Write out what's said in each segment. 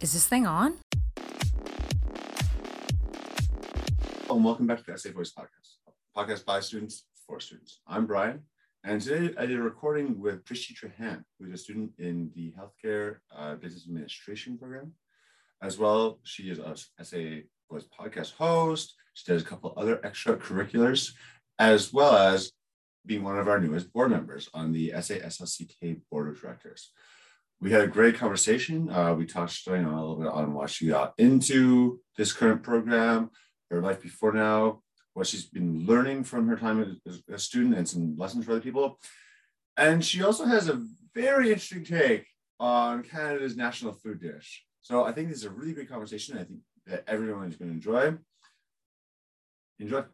Is this thing on? and welcome back to the SA Voice Podcast, podcast by students for students. I'm Brian, and today I did a recording with Drishti Trahan, who is a student in the Healthcare uh, Business Administration program. As well, she is a SA Voice podcast host. She does a couple other extracurriculars, as well as being one of our newest board members on the SASLCK Board of Directors. We had a great conversation. Uh, we touched you know, a little bit on what she got into this current program, her life before now, what she's been learning from her time as a student, and some lessons for other people. And she also has a very interesting take on Canada's national food dish. So I think this is a really great conversation. I think that everyone is going to enjoy. Enjoy.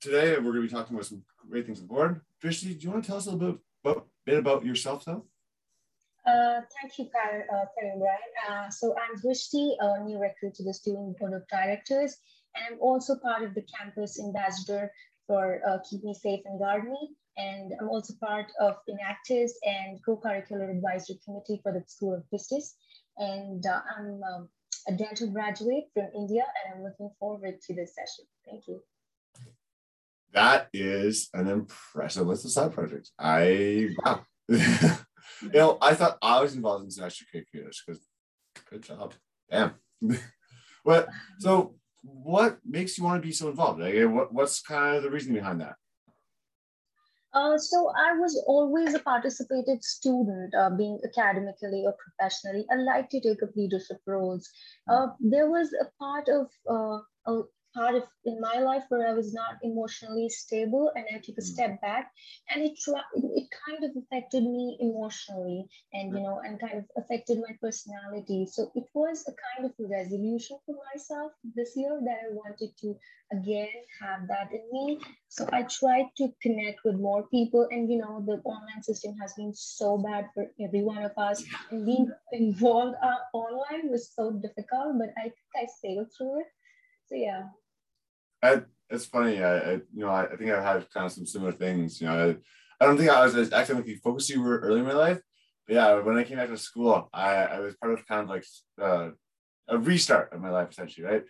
Today, we're going to be talking about some great things on board. Drishti, do you want to tell us a little bit about, bit about yourself, though? Uh, thank you, Karen, uh, Brian. Uh, so I'm Drishti, a new recruit to the Student Board of Directors, and I'm also part of the campus ambassador for uh, Keep Me Safe and Guard Me. And I'm also part of Enactus and co-curricular advisory committee for the School of Business. And uh, I'm um, a dental graduate from India, and I'm looking forward to this session. Thank you. That is an impressive list of side projects. I wow. you know, I thought I was involved in some extracurriculars because good job. Damn. what so what makes you want to be so involved? Like, what, what's kind of the reason behind that? Uh, so I was always a participated student, uh, being academically or professionally. I like to take up leadership roles. Uh, there was a part of uh, a part of in my life where I was not emotionally stable and I took a step back. And it it kind of affected me emotionally and you know and kind of affected my personality. So it was a kind of resolution for myself this year that I wanted to again have that in me. So I tried to connect with more people and you know the online system has been so bad for every one of us. And being involved uh, online was so difficult but I think I sailed through it. So yeah. I, it's funny. I, I, you know I, I think I've had kind of some similar things. You know, I, I don't think I was as academically focused you were early in my life. But yeah, when I came back to school, I, I was part of kind of like uh, a restart of my life essentially, right?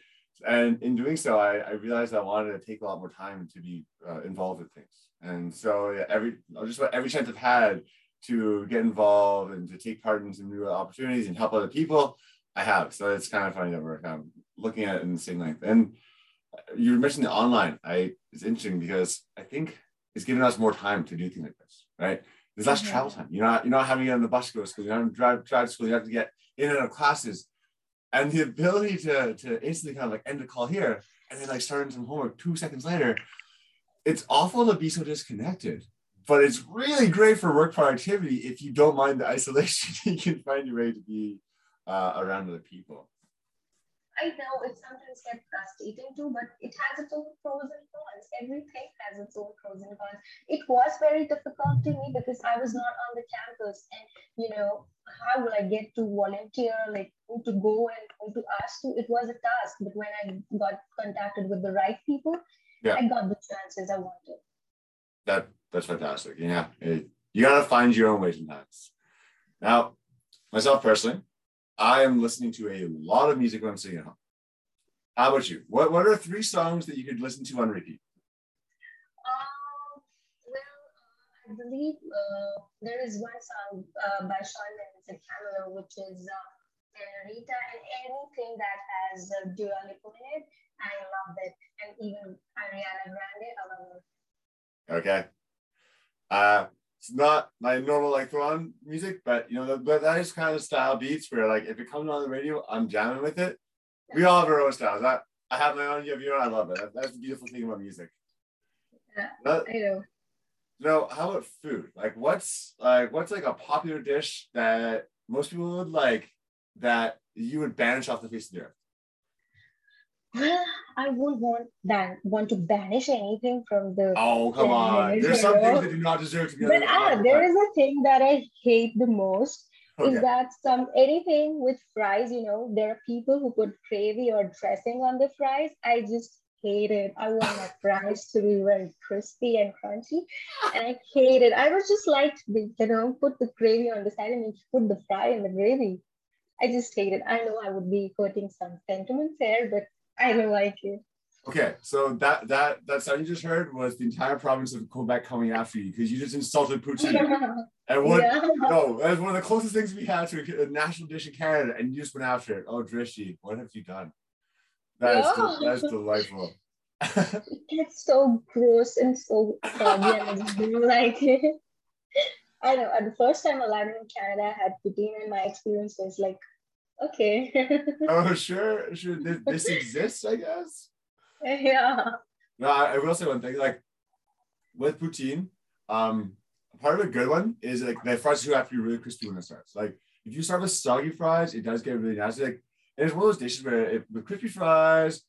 And in doing so, I, I realized I wanted to take a lot more time to be uh, involved with things. And so yeah, every just about every chance I've had to get involved and to take part in some new opportunities and help other people, I have. So it's kind of funny that we're kind of looking at it in the same length. And you mentioned the online. I it's interesting because I think it's giving us more time to do things like this, right? There's less mm-hmm. travel time. You're not you're not having to get on the bus to go to school. You don't drive drive to school. You have to get in and out of classes, and the ability to to instantly kind of like end the call here and then like starting some homework two seconds later. It's awful to be so disconnected, but it's really great for work productivity if you don't mind the isolation. you can find your way to be uh, around other people. I know it sometimes gets frustrating too, but it has its own pros and cons. Everything has its own pros and cons. It was very difficult to me because I was not on the campus, and you know, how will I get to volunteer, like to go and who to ask to? It was a task, but when I got contacted with the right people, yeah. I got the chances I wanted. That that's fantastic. Yeah, it, you gotta find your own way sometimes. Now, myself personally, I am listening to a lot of music when I'm sitting at home. How about you? What What are three songs that you could listen to on repeat? Um, well, uh, I believe uh, there is one song uh, by Shawn Mendes and Camila, which is uh, and anything that has uh, Dua Lipa in it, I love it. And even Ariana Grande, I love her. Okay. It's not my normal like throw on music, but you know, but that is kind of style beats where like if it comes on the radio, I'm jamming with it. We all have our own styles. I, I have my own, you have your own. I love it. That's the beautiful thing about music. Yeah, but, I know. No, how about food? Like, what's like what's like a popular dish that most people would like that you would banish off the face of the earth? I won't want that want to banish anything from the. Oh come on! There's some things that do not deserve to be. But ah, there is a thing that I hate the most. Okay. Is that some anything with fries? You know, there are people who put gravy or dressing on the fries. I just hate it. I want my fries to be very crispy and crunchy, and I hate it. I was just like, you know, put the gravy on the side and put the fry in the gravy. I just hate it. I know I would be quoting some sentiments there, but I don't like it. Okay, so that that that sound you just heard was the entire province of Quebec coming after you because you just insulted poutine. and what? Yeah. No, that's one of the closest things we have to a national dish in Canada, and you just went after it. Oh, Drishti, what have you done? That is that's delightful. it's so gross and so uh, like it. I know. At the first time I landed in Canada, I had poutine, and my experience was like, okay. oh, sure, sure. This, this exists, I guess. Yeah. No, I, I will say one thing. Like with poutine, um, part of a good one is like the fries do have to be really crispy when it starts. Like if you start with soggy fries, it does get really nasty. Like it's one of those dishes where if, with crispy fries,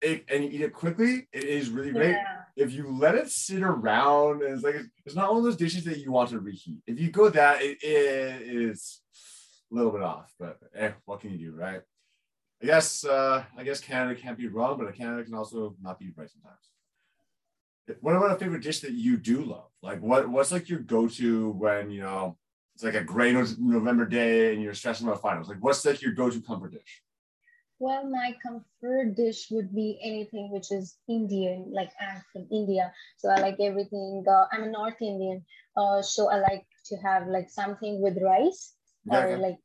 it, and you eat it quickly, it is really great. Yeah. If you let it sit around, it's like it's not one of those dishes that you want to reheat. If you go that, it, it is a little bit off. But eh, what can you do, right? I guess uh, I guess Canada can't be wrong, but Canada can also not be right sometimes. What about a favorite dish that you do love? Like what what's like your go-to when you know it's like a gray November day and you're stressing about finals? Like what's like your go-to comfort dish? Well, my comfort dish would be anything which is Indian, like I'm from India. So I like everything. Uh, I'm a North Indian. Uh, so I like to have like something with rice yeah, or like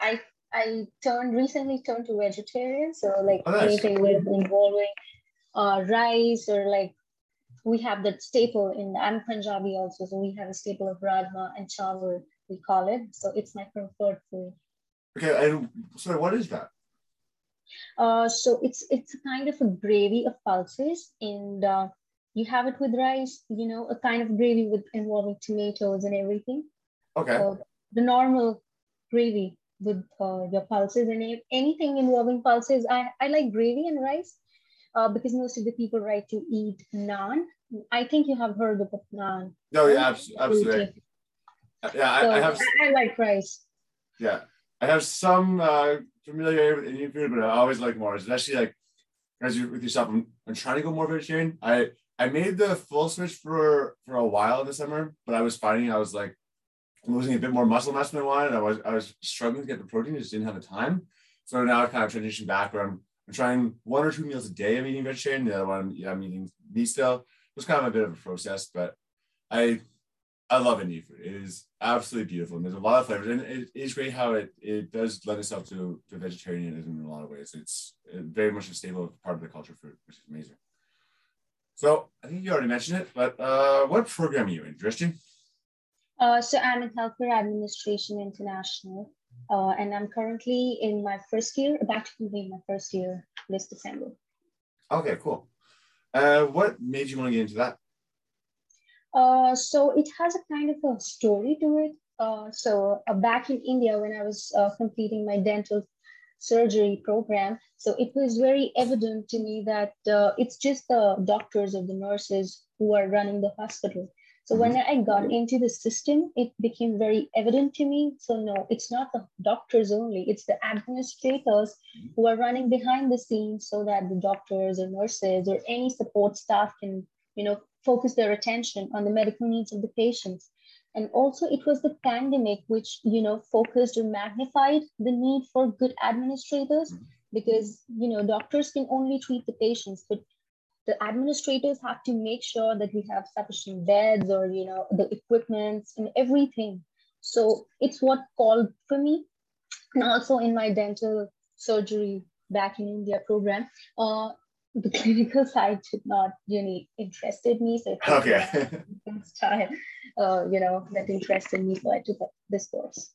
I I turned recently turned to vegetarian. So like oh, nice. anything with involving uh, rice or like we have that staple in I'm Punjabi also. So we have a staple of rajma and chawal, we call it. So it's my preferred food. Okay, and so what is that? Uh, so it's it's a kind of a gravy of pulses, and uh, you have it with rice. You know, a kind of gravy with involving tomatoes and everything. Okay. So the normal gravy with uh, your pulses and anything involving pulses. I, I like gravy and rice uh, because most of the people like to eat naan. I think you have heard of naan. No, yeah, absolutely. Yeah, I, so I have. I like rice. Yeah, I have some uh, familiarity with Indian food, but I always like more, especially like as you with yourself. I'm, I'm trying to go more vegetarian. I I made the full switch for for a while this summer, but I was finding I was like losing a bit more muscle mass than I wanted. I was I was struggling to get the protein, I just didn't have the time. So now I kind of transitioned back where I'm, I'm trying one or two meals a day. I'm eating vegetarian. The other one yeah, I'm eating meat still. It was kind of a bit of a process, but I I love Indian food. It is absolutely beautiful, and there's a lot of flavors, and it is great how it it does lend itself to to vegetarianism in a lot of ways. It's very much a stable part of the culture food, which is amazing. So I think you already mentioned it, but uh, what program are you in, Drishti? Uh, so I'm in Healthcare Administration International, uh, and I'm currently in my first year, about to complete my first year this December. Okay, cool. Uh, what made you want to get into that? Uh, so it has a kind of a story to it. Uh, so uh, back in India, when I was uh, completing my dental surgery program, so it was very evident to me that uh, it's just the doctors or the nurses who are running the hospital. So when mm-hmm. I got into the system, it became very evident to me. So no, it's not the doctors only; it's the administrators mm-hmm. who are running behind the scenes so that the doctors or nurses or any support staff can, you know, focus their attention on the medical needs of the patients. And also, it was the pandemic which, you know, focused or magnified the need for good administrators mm-hmm. because, you know, doctors can only treat the patients, but the administrators have to make sure that we have sufficient beds or you know the equipments and everything. So it's what called for me and also in my dental surgery back in india program uh, the clinical side did not really interested me so okay. style, uh, you know that interested me so i took this course.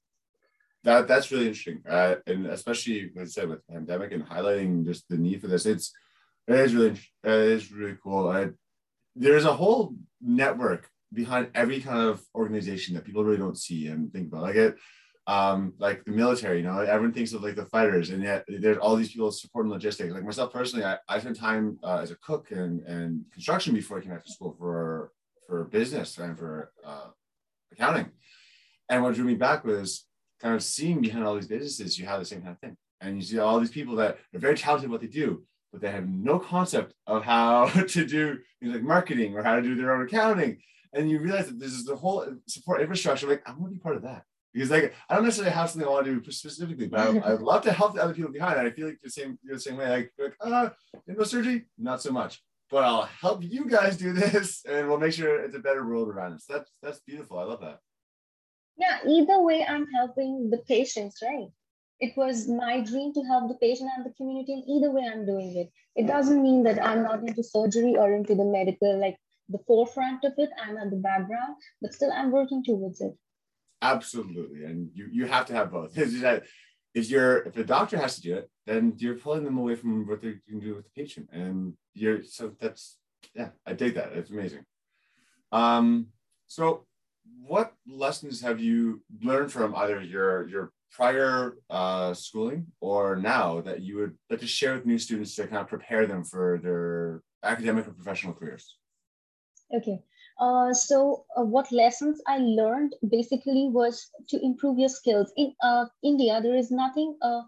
That that's really interesting. Uh, and especially when I said with pandemic and highlighting just the need for this it's it is really, it is really cool. I, there's a whole network behind every kind of organization that people really don't see and think about. Like it, um, like the military, you know, everyone thinks of like the fighters, and yet there's all these people supporting logistics. Like myself personally, I, I spent time uh, as a cook and, and construction before I came back to school for for business and for uh, accounting. And what drew me back was kind of seeing behind all these businesses, you have the same kind of thing. And you see all these people that are very talented at what they do, but they have no concept of how to do things like marketing or how to do their own accounting. And you realize that this is the whole support infrastructure. Like, I want to be part of that. because like I don't necessarily have something I want to do specifically, but I, would love to help the other people behind. And I feel like the same you're the same way. Like, like uh, surgery, not so much. But I'll help you guys do this, and we'll make sure it's a better world around us. That's that's beautiful. I love that. Yeah. Either way, I'm helping the patients, right? It was my dream to help the patient and the community, and either way, I'm doing it. It doesn't mean that I'm not into surgery or into the medical, like the forefront of it. I'm at the background, but still, I'm working towards it. Absolutely, and you you have to have both. if you're if a doctor has to do it, then you're pulling them away from what they can do with the patient, and you're so that's yeah, I dig that. It's amazing. Um, so what lessons have you learned from either your your prior uh, schooling or now that you would like to share with new students to kind of prepare them for their academic or professional careers? Okay. Uh, so uh, what lessons I learned basically was to improve your skills. In uh, India, there is nothing, uh,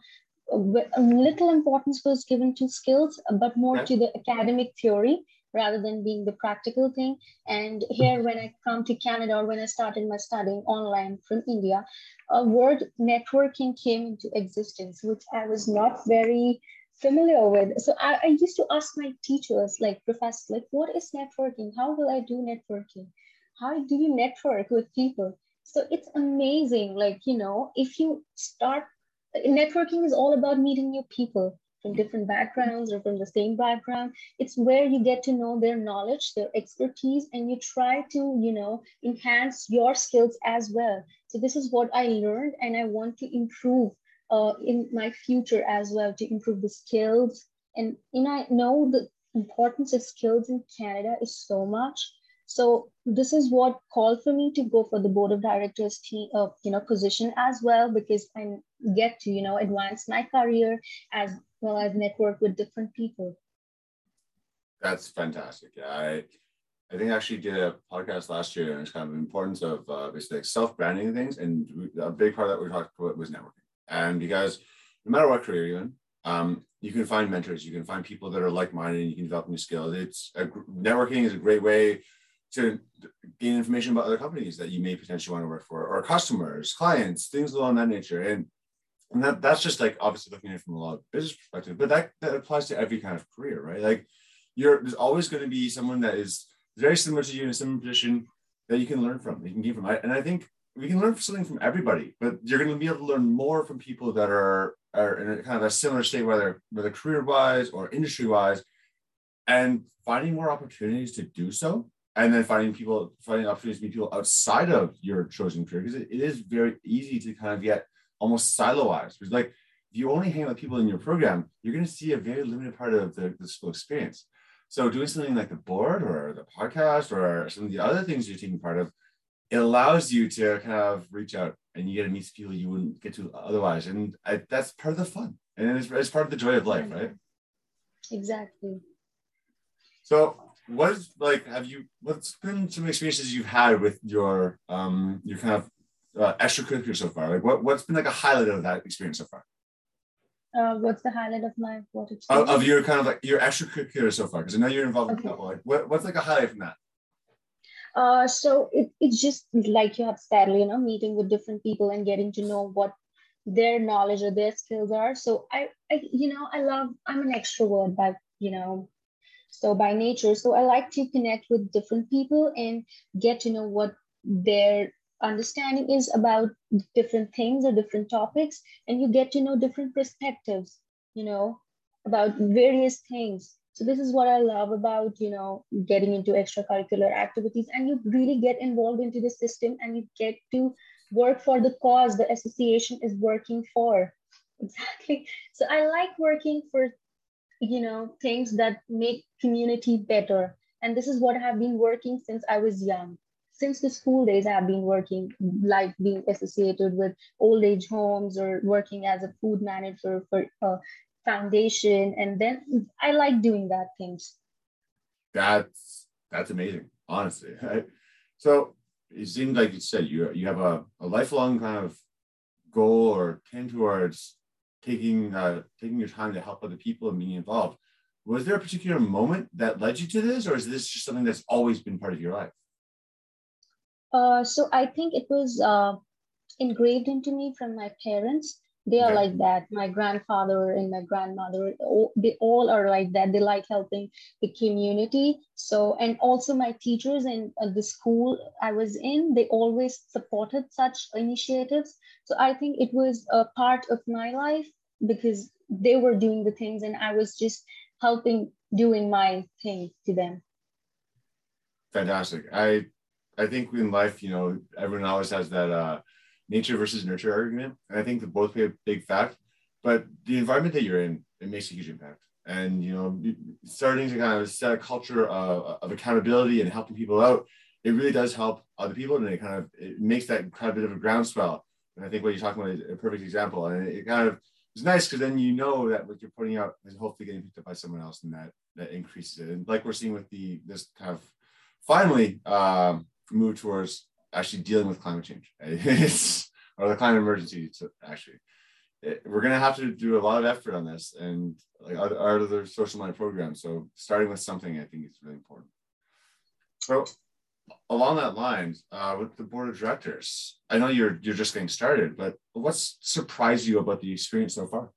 little importance was given to skills, but more okay. to the academic theory rather than being the practical thing. And here, when I come to Canada or when I started my studying online from India, a word networking came into existence, which I was not very familiar with. So I, I used to ask my teachers, like professors, like, what is networking? How will I do networking? How do you network with people? So it's amazing. Like, you know, if you start, networking is all about meeting new people from different backgrounds or from the same background. It's where you get to know their knowledge, their expertise, and you try to, you know, enhance your skills as well. So this is what I learned, and I want to improve uh, in my future as well to improve the skills. And you know, I know the importance of skills in Canada is so much. So this is what called for me to go for the board of directors team, uh, you know, position as well because I get to you know advance my career as well as network with different people. That's fantastic. I I think I actually did a podcast last year and it's kind of the importance of uh, basically like self branding things, and a big part that we talked about was networking. And because no matter what career you're in, um, you can find mentors, you can find people that are like-minded, and you can develop new skills. It's a, networking is a great way to gain information about other companies that you may potentially want to work for, or customers, clients, things along that nature. And and that, that's just like obviously looking at it from a lot of business perspective, but that, that applies to every kind of career, right? Like you're there's always going to be someone that is very similar to you in a similar position that you can learn from, you can gain from. And I think we can learn something from everybody, but you're going to be able to learn more from people that are are in a kind of a similar state, whether whether career wise or industry wise, and finding more opportunities to do so, and then finding people finding opportunities to meet people outside of your chosen career because it, it is very easy to kind of get almost siloized. Because like if you only hang out with people in your program, you're going to see a very limited part of the, the school experience. So doing something like the board or the podcast or some of the other things you're taking part of it allows you to kind of reach out and you get to meet people you wouldn't get to otherwise. And I, that's part of the fun. And it's, it's part of the joy of life, right? Exactly. So what is like, have you, what's been some experiences you've had with your, um, your kind of uh, extracurricular so far? Like what, what's been like a highlight of that experience so far? Uh, what's the highlight of my what experience? Of, of your kind of like your extracurricular so far? Because I know you're involved okay. in a couple. Like what, what's like a highlight from that? Uh, so it, it's just like you have said, you know, meeting with different people and getting to know what their knowledge or their skills are. So I, I, you know, I love, I'm an extrovert but you know, so by nature. So I like to connect with different people and get to know what their understanding is about different things or different topics. And you get to know different perspectives, you know, about various things. So this is what i love about you know getting into extracurricular activities and you really get involved into the system and you get to work for the cause the association is working for. Exactly. So i like working for you know things that make community better and this is what i have been working since i was young since the school days i have been working like being associated with old age homes or working as a food manager for a foundation. And then i like doing that things. That's that's amazing honestly. Right? so it seems like you said you you have a, a lifelong kind of goal or tend towards taking uh, taking your time to help other people and being involved. Was there a particular moment that led you to this or is this just something that's always been part of your life uh, so i think it was uh, engraved into me from my parents. They are like that. My grandfather and my grandmother they all are like that. They like helping the community. So and also my teachers in uh, the school i was in they always supported such initiatives. So i think it was a part of my life because they were doing the things and i was just helping doing my thing to them. Fantastic. I i think in life you know everyone always has that uh nature versus nurture argument. And I think that both play a big fact, but the environment that you're in, it makes a huge impact. And, you know, starting to kind of set a culture of, of accountability and helping people out, it really does help other people. And it kind of, it makes that kind of bit of a groundswell. And I think what you're talking about is a perfect example. And it kind of, it's nice because then you know that what you're putting out is hopefully getting picked up by someone else and that that increases it. And like we're seeing with the this kind of finally um, move towards actually dealing with climate change. Or the climate emergency. To actually, it, we're gonna have to do a lot of effort on this and like other, other social mind programs. So starting with something, I think is really important. So along that lines, uh, with the board of directors, I know you're you're just getting started, but what's surprised you about the experience so far?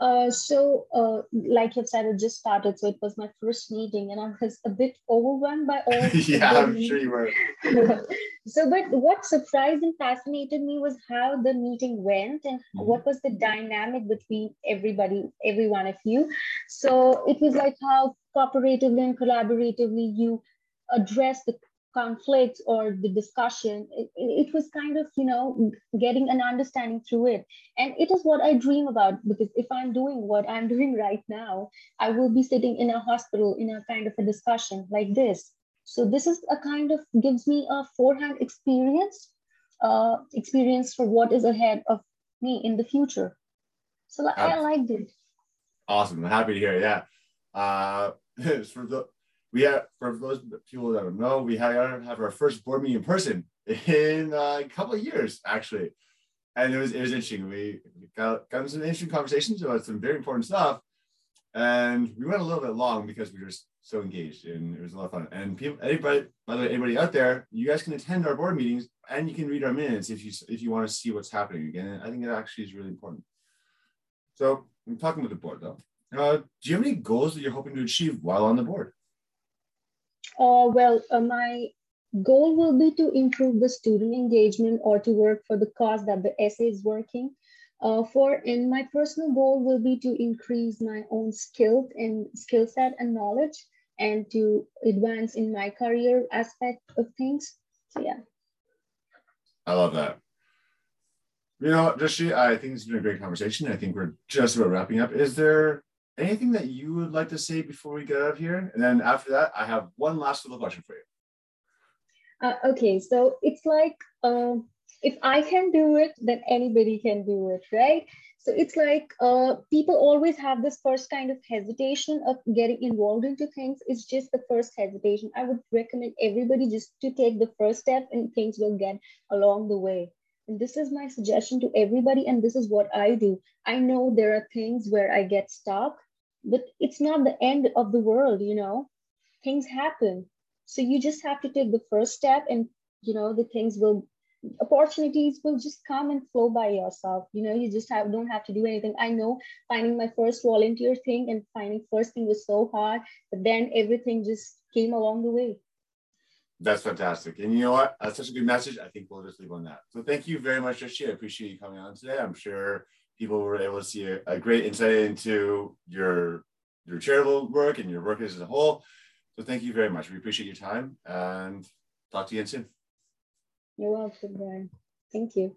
Uh, so, uh, like you said, it just started, so it was my first meeting, and I was a bit overwhelmed by all. yeah, I'm sure you were. so, but what surprised and fascinated me was how the meeting went and mm-hmm. what was the dynamic between everybody, every one of you. So, it was like how cooperatively and collaboratively you address the conflicts or the discussion it, it, was kind of you know getting an understanding through it. And it is what i dream about because if i'm doing what i'm doing right now i will be sitting in a hospital in a kind of a discussion like this. So this is a kind of gives me a forehand experience uh, experience for what is ahead of me in the future. So i liked it. Awesome. I'm happy to hear it. Yeah. Uh, for the we have for those people that don't know, we had have our first board meeting in person in uh, a couple of years actually, and it was it was interesting. We got got some interesting conversations about some very important stuff, and we went a little bit long because we were so engaged and it was a lot of fun. And people, anybody, by the way, anybody out there, you guys can attend our board meetings and you can read our minutes if you if you want to see what's happening again. I think it actually is really important. So I'm talking with the board though. Uh, do you have any goals that you're hoping to achieve while on the board? Uh, well, uh, my goal will be to improve the student engagement or to work for the cause that the SA is working uh, for. And my personal goal will be to increase my own skill and skill set and knowledge and to advance in my career aspect of things. So yeah. I love that. You know, Drishti, I think it's been a great conversation. I think we're just about wrapping up. Is there anything that you would like to say before we get out of here? And then after that, I have one last little question for you. Uh, okay, so it's like uh, if I can do it, then anybody can do it, right? So it's like uh, people always have this first kind of hesitation of getting involved into things. It's just the first hesitation. I would recommend everybody just to take the first step and things will get along the way. And this is my suggestion to everybody. And this is what I do. I know there are things where I get stuck but it's not the end of the world you know? Things happen. So you just have to take the first step and you know the things will opportunities will just come and flow by yourself. You know you just have don't have to do anything. I know finding my first volunteer thing and finding first thing was so hard but then everything just came along the way. That's fantastic. And you know what? That's such a good message. I think we'll just leave on that. So thank you very much Drishti. i appreciate you coming on today. I'm sure people were able to see a, a great insight into your your charitable work and your work as a whole. So thank you very much. We appreciate your time and talk to you again soon. You're welcome, Brian. Thank you.